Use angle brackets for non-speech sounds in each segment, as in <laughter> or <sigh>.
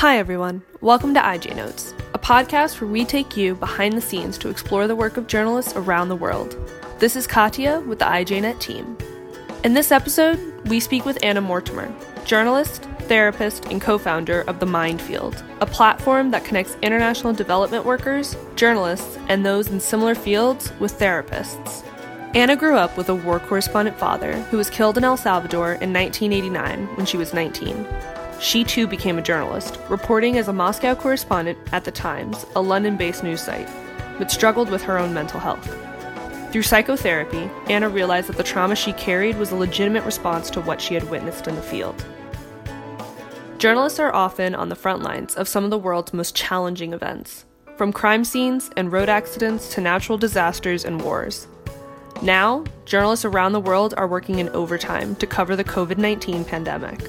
Hi, everyone. Welcome to IJ Notes, a podcast where we take you behind the scenes to explore the work of journalists around the world. This is Katya with the IJNet team. In this episode, we speak with Anna Mortimer, journalist, therapist, and co founder of The Mind Field, a platform that connects international development workers, journalists, and those in similar fields with therapists. Anna grew up with a war correspondent father who was killed in El Salvador in 1989 when she was 19. She too became a journalist, reporting as a Moscow correspondent at The Times, a London based news site, but struggled with her own mental health. Through psychotherapy, Anna realized that the trauma she carried was a legitimate response to what she had witnessed in the field. Journalists are often on the front lines of some of the world's most challenging events, from crime scenes and road accidents to natural disasters and wars. Now, journalists around the world are working in overtime to cover the COVID 19 pandemic.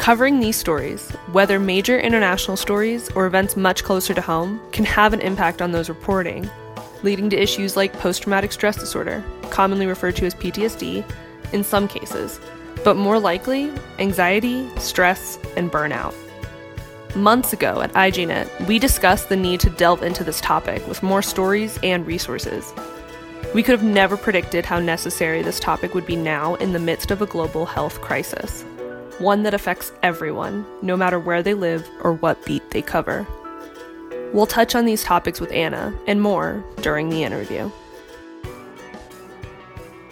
Covering these stories, whether major international stories or events much closer to home, can have an impact on those reporting, leading to issues like post traumatic stress disorder, commonly referred to as PTSD, in some cases, but more likely, anxiety, stress, and burnout. Months ago at IJNet, we discussed the need to delve into this topic with more stories and resources. We could have never predicted how necessary this topic would be now in the midst of a global health crisis, one that affects everyone, no matter where they live or what beat they cover. We'll touch on these topics with Anna and more during the interview.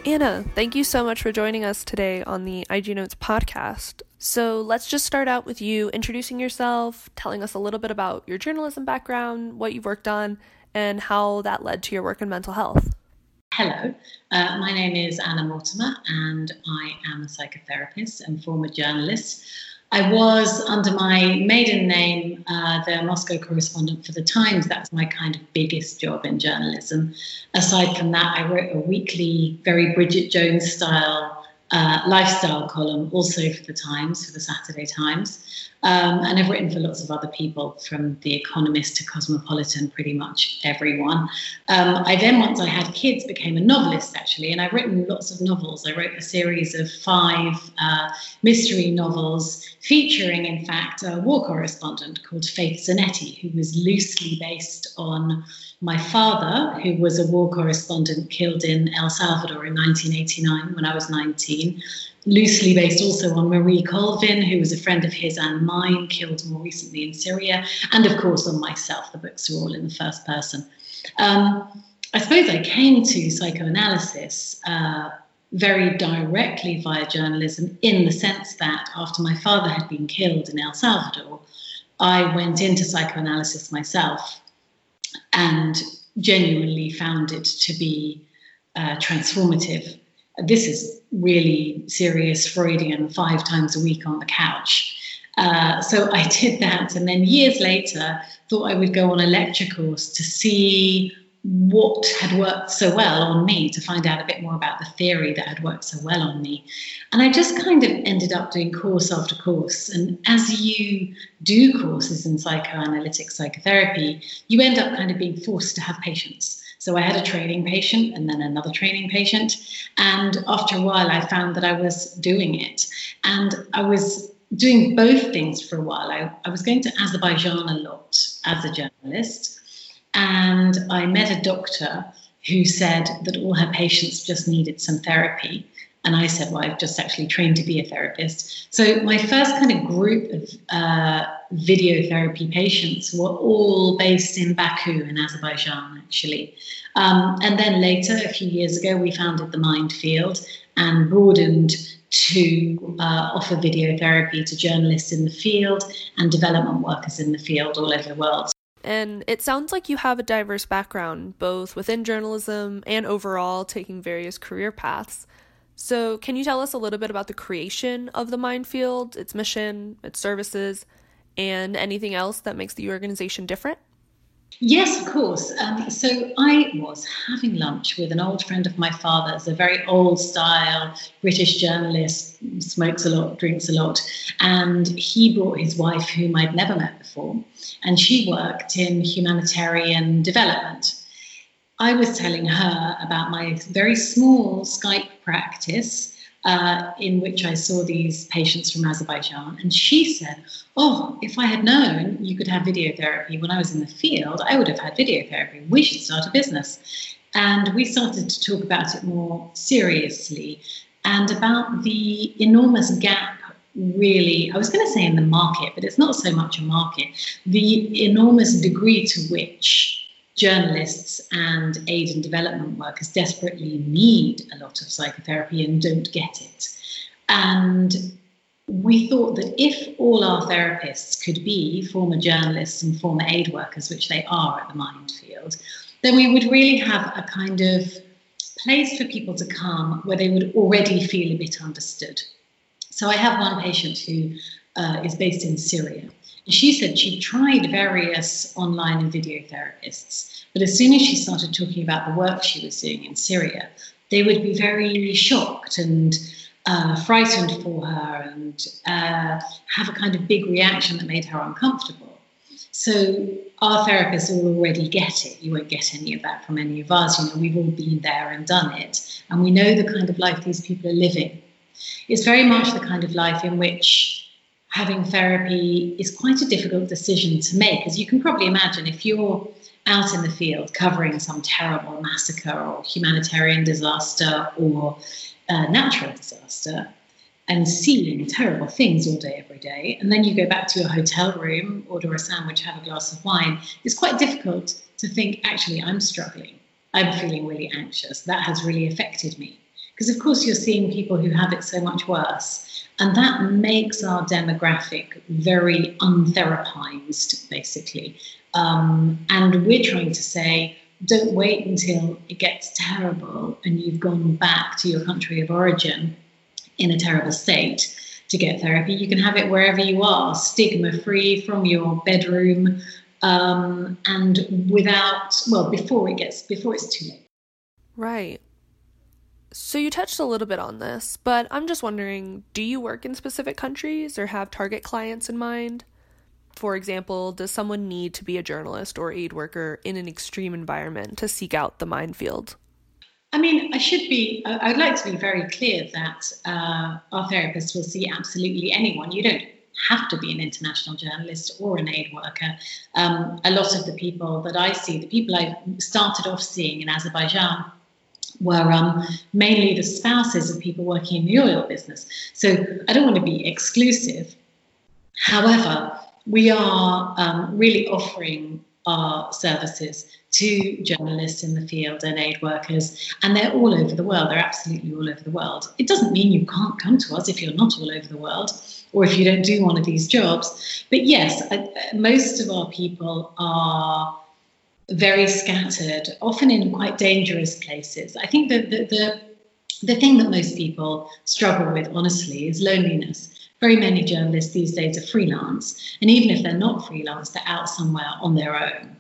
Anna, thank you so much for joining us today on the IJ Notes podcast. So let's just start out with you introducing yourself, telling us a little bit about your journalism background, what you've worked on, and how that led to your work in mental health. Hello, uh, my name is Anna Mortimer, and I am a psychotherapist and former journalist. I was, under my maiden name, uh, the Moscow correspondent for The Times. That's my kind of biggest job in journalism. Aside from that, I wrote a weekly, very Bridget Jones style uh, lifestyle column also for The Times, for the Saturday Times. Um, and I've written for lots of other people, from The Economist to Cosmopolitan, pretty much everyone. Um, I then, once I had kids, became a novelist actually, and I've written lots of novels. I wrote a series of five uh, mystery novels featuring, in fact, a war correspondent called Faith Zanetti, who was loosely based on my father, who was a war correspondent killed in El Salvador in 1989 when I was 19 loosely based also on Marie Colvin, who was a friend of his and mine, killed more recently in Syria, and of course on myself. The books are all in the first person. Um, I suppose I came to psychoanalysis uh, very directly via journalism in the sense that after my father had been killed in El Salvador, I went into psychoanalysis myself and genuinely found it to be uh, transformative this is really serious Freudian five times a week on the couch. Uh, so I did that, and then years later, thought I would go on a lecture course to see what had worked so well on me, to find out a bit more about the theory that had worked so well on me. And I just kind of ended up doing course after course. And as you do courses in psychoanalytic psychotherapy, you end up kind of being forced to have patience. So I had a training patient and then another training patient. And after a while, I found that I was doing it. And I was doing both things for a while. I, I was going to Azerbaijan a lot as a journalist. And I met a doctor who said that all her patients just needed some therapy. And I said, Well, I've just actually trained to be a therapist. So my first kind of group of uh, video therapy patients were all based in Baku in Azerbaijan, actually. Um, and then later, a few years ago, we founded the Mind Field and broadened to uh, offer video therapy to journalists in the field and development workers in the field all over the world. And it sounds like you have a diverse background, both within journalism and overall taking various career paths. So, can you tell us a little bit about the creation of the Mind Field, its mission, its services, and anything else that makes the organization different? Yes, of course. Um, so I was having lunch with an old friend of my father's, a very old style British journalist, smokes a lot, drinks a lot. And he brought his wife, whom I'd never met before, and she worked in humanitarian development. I was telling her about my very small Skype practice uh, in which I saw these patients from Azerbaijan. And she said, Oh, if I had known you could have video therapy when I was in the field, I would have had video therapy. We should start a business. And we started to talk about it more seriously and about the enormous gap really, I was going to say in the market, but it's not so much a market, the enormous degree to which journalists and aid and development workers desperately need a lot of psychotherapy and don't get it. And we thought that if all our therapists could be former journalists and former aid workers, which they are at the Mind Field, then we would really have a kind of place for people to come where they would already feel a bit understood. So I have one patient who uh, is based in Syria she said she tried various online and video therapists, but as soon as she started talking about the work she was doing in Syria, they would be very shocked and uh, frightened for her and uh, have a kind of big reaction that made her uncomfortable. So our therapists will already get it. You won't get any of that from any of us. You know, we've all been there and done it, and we know the kind of life these people are living. It's very much the kind of life in which having therapy is quite a difficult decision to make. As you can probably imagine, if you're out in the field covering some terrible massacre or humanitarian disaster or uh, natural disaster and seeing terrible things all day, every day, and then you go back to your hotel room, order a sandwich, have a glass of wine, it's quite difficult to think, actually, I'm struggling. I'm feeling really anxious. That has really affected me. Because, of course, you're seeing people who have it so much worse and that makes our demographic very untherapized, basically. Um, and we're trying to say, don't wait until it gets terrible and you've gone back to your country of origin in a terrible state to get therapy. You can have it wherever you are, stigma free from your bedroom, um, and without well before it gets before it's too late. Right. So you touched a little bit on this, but I'm just wondering do you work in specific countries or have target clients in mind? For example, does someone need to be a journalist or aid worker in an extreme environment to seek out the Mind Field? I mean, I should be, I'd like to be very clear that uh, our therapists will see absolutely anyone. You don't have to be an international journalist or an aid worker. Um, a lot of the people that I see, the people I started off seeing in Azerbaijan, were um, mainly the spouses of people working in the oil business. So I don't want to be exclusive. However, we are um, really offering our services to journalists in the field and aid workers, and they're all over the world. They're absolutely all over the world. It doesn't mean you can't come to us if you're not all over the world or if you don't do one of these jobs. But yes, I, most of our people are very scattered, often in quite dangerous places. I think that the, the, the thing that most people struggle with, honestly, is loneliness. Very many journalists these days are freelance, and even if they're not freelance, they're out somewhere on their own.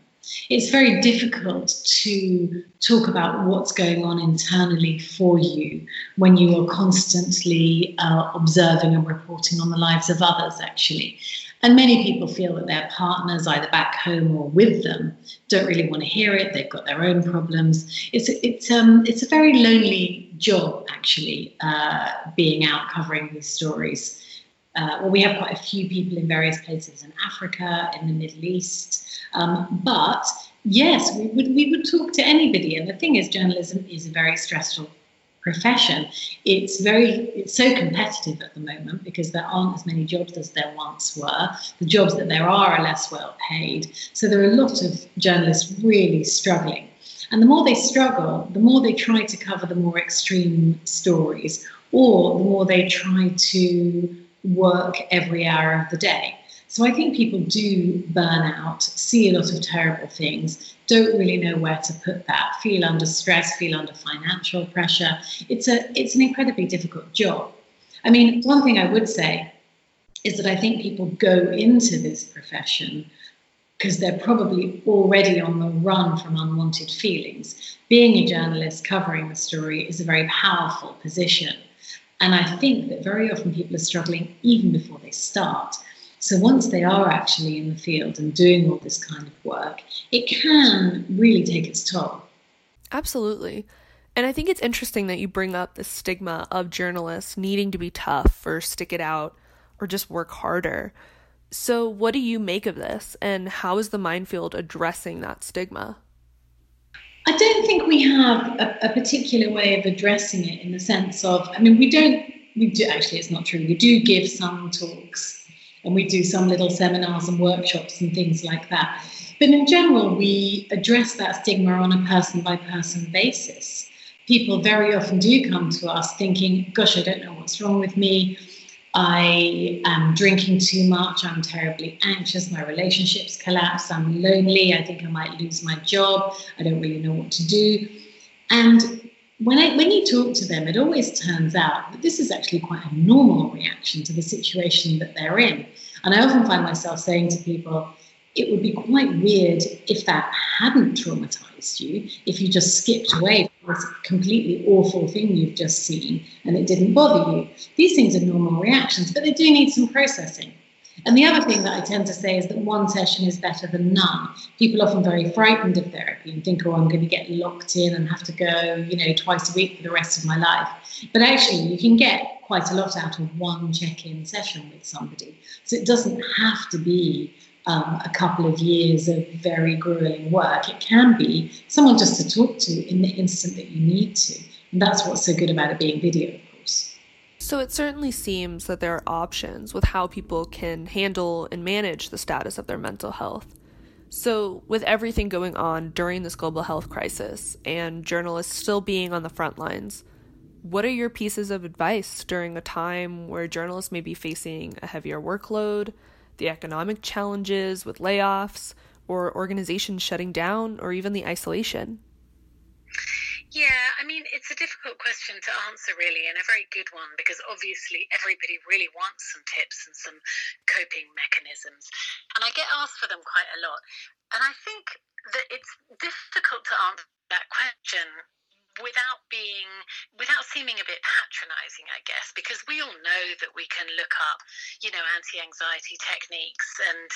It's very difficult to talk about what's going on internally for you when you are constantly uh, observing and reporting on the lives of others, actually. And many people feel that their partners, either back home or with them, don't really want to hear it. They've got their own problems. It's it's um it's a very lonely job actually, uh, being out covering these stories. Uh, well, we have quite a few people in various places in Africa, in the Middle East, um, but yes, we would we would talk to anybody. And the thing is, journalism is a very stressful profession, it's very it's so competitive at the moment because there aren't as many jobs as there once were. The jobs that there are are less well paid. So there are a lot of journalists really struggling. And the more they struggle, the more they try to cover the more extreme stories, or the more they try to work every hour of the day. So I think people do burn out, see a lot of terrible things, don't really know where to put that, feel under stress, feel under financial pressure. It's a it's an incredibly difficult job. I mean, one thing I would say is that I think people go into this profession because they're probably already on the run from unwanted feelings. Being a journalist covering the story is a very powerful position. And I think that very often people are struggling even before they start. So once they are actually in the field and doing all this kind of work, it can really take its toll. Absolutely. And I think it's interesting that you bring up the stigma of journalists needing to be tough or stick it out or just work harder. So, what do you make of this, and how is the Mindfield addressing that stigma? I don't think we have a, a, particular way of addressing it in the sense of, I mean, we don't, we do, actually, it's not true. We do give some talks and we do some little seminars and workshops and things like that. But in general, we address that stigma on a person by person basis. People very often do come to us thinking, gosh, I don't know what's wrong with me. I am drinking too much. I'm terribly anxious. My relationships collapse. I'm lonely. I think I might lose my job. I don't really know what to do. And when I, when you talk to them, it always turns out that this is actually quite a normal reaction to the situation that they're in. And I often find myself saying to people, it would be quite weird if that hadn't traumatized you, if you just skipped away from this completely awful thing you've just seen and it didn't bother you. These things are normal reactions, but they do need some processing. And the other thing that I tend to say is that one session is better than none. People are often very frightened of therapy and think, oh, I'm going to get locked in and have to go, you know, twice a week for the rest of my life. But actually, you can get quite a lot out of one check in session with somebody. So it doesn't have to be um, a couple of years of very grueling work. It can be someone just to talk to in the instant that you need to. And that's what's so good about it being video. So it certainly seems that there are options with how people can handle and manage the status of their mental health. So, with everything going on during this global health crisis and journalists still being on the front lines, what are your pieces of advice during a time where journalists may be facing a heavier workload, the economic challenges with layoffs, or organizations shutting down, or even the isolation? Yeah, I mean, it's a difficult question to answer, really, and a very good one because obviously everybody really wants some tips and some coping mechanisms. And I get asked for them quite a lot. And I think that it's difficult to answer that question without being without seeming a bit patronizing i guess because we all know that we can look up you know anti-anxiety techniques and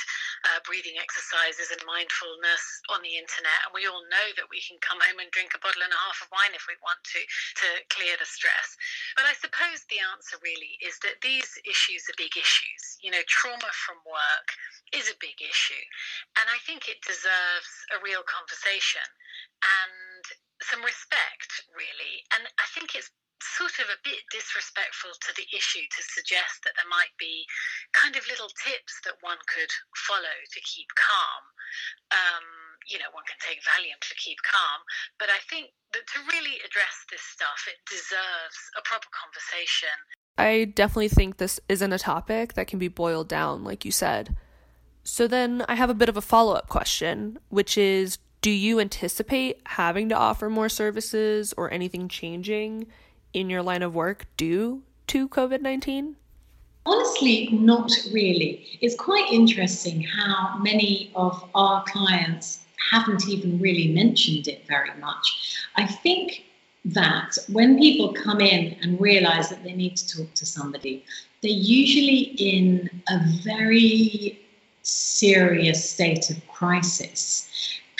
uh, breathing exercises and mindfulness on the internet and we all know that we can come home and drink a bottle and a half of wine if we want to to clear the stress. But i suppose the answer really is that these issues are big issues. You know trauma from work is a big issue and i think it deserves a real conversation. And some respect, really. And I think it's sort of a bit disrespectful to the issue to suggest that there might be kind of little tips that one could follow to keep calm. Um, you know, one can take Valium to keep calm, but I think that to really address this stuff, it deserves a proper conversation. I definitely think this isn't a topic that can be boiled down, like you said. So then I have a bit of a follow up question, which is do you anticipate having to offer more services or anything changing in your line of work due to COVID 19? Honestly, not really. It's quite interesting how many of our clients haven't even really mentioned it very much. I think that when people come in and realize that they need to talk to somebody, they're usually in a very serious state of crisis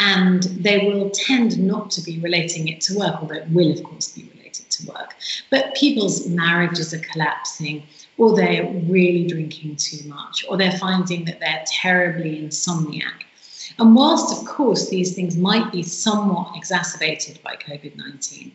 and they will tend not to be relating it to work, although it will, of course, be related to work. But people's marriages are collapsing, or they're really drinking too much, or they're finding that they're terribly insomniac. And whilst, of course, these things might be somewhat exacerbated by COVID 19,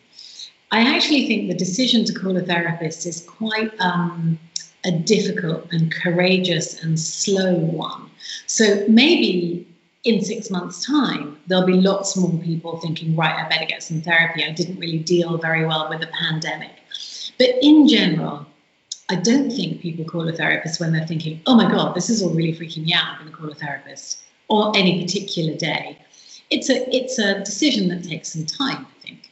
I actually think the decision to call a therapist is quite um, a difficult and courageous and slow one. So maybe in six months' time, there'll be lots more people thinking, right, I better get some therapy. I didn't really deal very well with the pandemic. But in general, I don't think people call a therapist when they're thinking, oh my God, this is all really freaking me out. I'm going to call a therapist or any particular day. It's a it's a decision that takes some time, I think.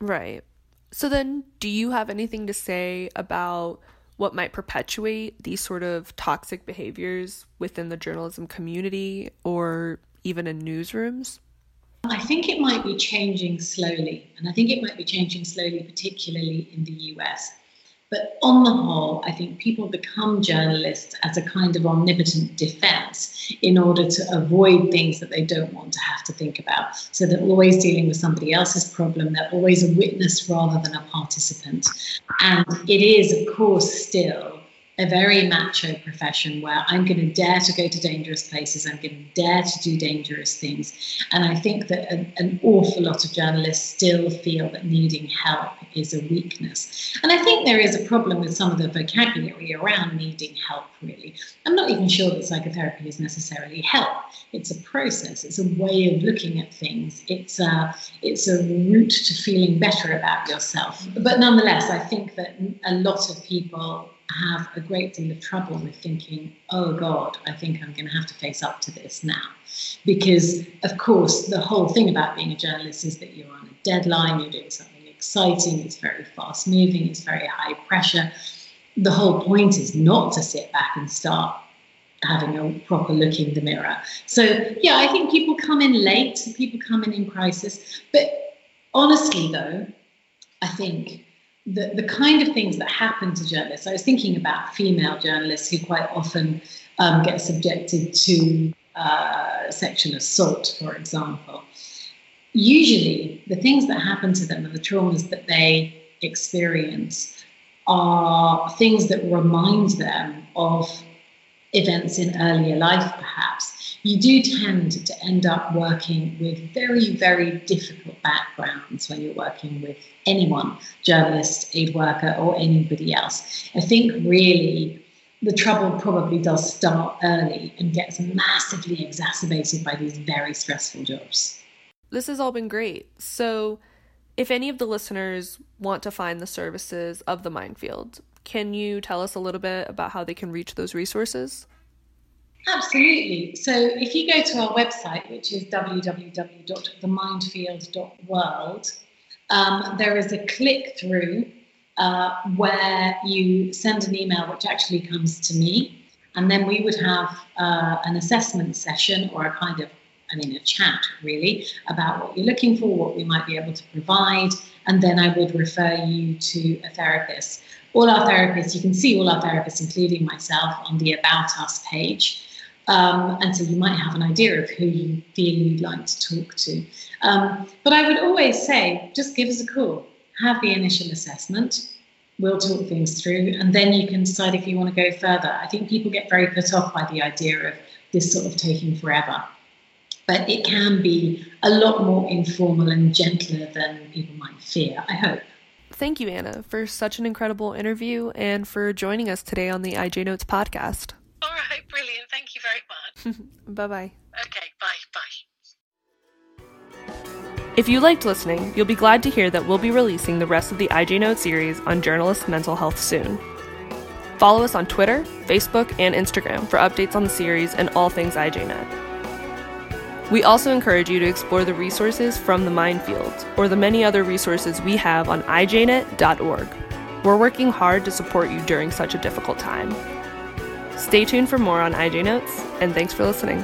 Right. So then do you have anything to say about what might perpetuate these sort of toxic behaviors within the journalism community or even in newsrooms? I think it might be changing slowly, and I think it might be changing slowly, particularly in the US. But on the whole, I think people become journalists as a kind of omnipotent defense in order to avoid things that they don't want to have to think about. So they're always dealing with somebody else's problem, they're always a witness rather than a participant. And it is, of course, still a very macho profession where I'm going to dare to go to dangerous places, I'm going to dare to do dangerous things. And I think that an, an, awful lot of journalists still feel that needing help is a weakness. And I think there is a problem with some of the vocabulary around needing help, really. I'm not even sure that psychotherapy is necessarily help. It's a process, it's a way of looking at things, it's a, it's a route to feeling better about yourself. But nonetheless, I think that a lot of people have a great deal of trouble with thinking, oh God, I think I'm going to have to face up to this now. Because, of course, the whole thing about being a journalist is that you're on a deadline, you're doing something exciting, it's very fast moving, it's very high pressure. The whole point is not to sit back and start having a proper look in the mirror. So, yeah, I think people come in late, people come in in crisis. But honestly, though, I think the, the kind of things that happen to journalists. I was thinking about female journalists who quite often um, get subjected to uh, sexual assault, for example. Usually, the things that happen to them and the traumas that they experience are things that remind them of events in earlier life, perhaps, you do tend to end up working with very, very difficult backgrounds when you're working with anyone, journalist, aid worker, or anybody else. I think really the trouble probably does start early and gets massively exacerbated by these very stressful jobs. This has all been great. So, if any of the listeners want to find the services of the Mind Field, can you tell us a little bit about how they can reach those resources? Absolutely. So if you go to our website, which is www.themindfield.world, um, there is a click through uh, where you send an email, which actually comes to me. And then we would have uh, an assessment session or a kind of, I mean, a chat really about what you're looking for, what we might be able to provide. And then I would refer you to a therapist all our therapists, you can see all our therapists, including myself, on the About Us page. Um, and so you might have an idea of who you feel you'd like to talk to. Um, but I would always say, just give us a call, have the initial assessment, we'll talk things through, and then you can decide if you want to go further. I think people get very put off by the idea of this sort of taking forever. But it can be a lot more informal and gentler than people might fear, I hope. Thank you, Anna, for such an incredible interview and for joining us today on the IJ Notes podcast. All right, brilliant. Thank you very much. <laughs> bye bye. Okay, bye bye. If you liked listening, you'll be glad to hear that we'll be releasing the rest of the IJ Notes series on journalist mental health soon. Follow us on Twitter, Facebook, and Instagram for updates on the series and all things IJNet. We also encourage you to explore the resources from the Mind Field or the many other resources we have on ijnet.org. We're working hard to support you during such a difficult time. Stay tuned for more on IJ Notes, and thanks for listening.